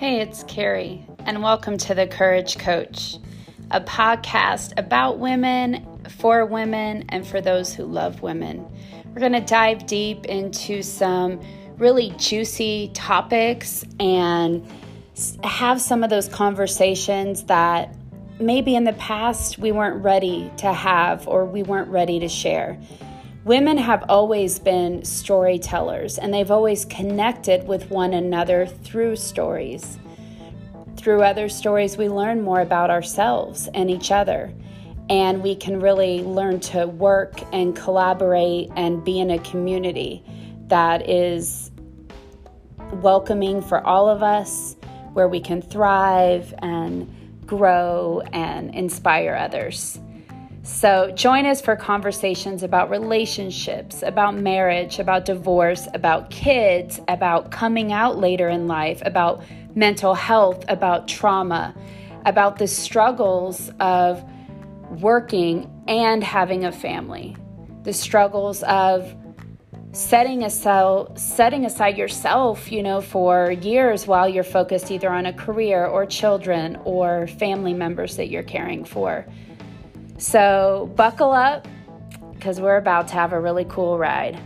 Hey, it's Carrie, and welcome to The Courage Coach, a podcast about women, for women, and for those who love women. We're going to dive deep into some really juicy topics and have some of those conversations that maybe in the past we weren't ready to have or we weren't ready to share. Women have always been storytellers and they've always connected with one another through stories. Through other stories, we learn more about ourselves and each other. And we can really learn to work and collaborate and be in a community that is welcoming for all of us, where we can thrive and grow and inspire others. So, join us for conversations about relationships, about marriage, about divorce, about kids, about coming out later in life, about mental health, about trauma, about the struggles of working and having a family, the struggles of setting aside setting aside yourself you know for years while you're focused either on a career or children or family members that you're caring for so, buckle up because we're about to have a really cool ride.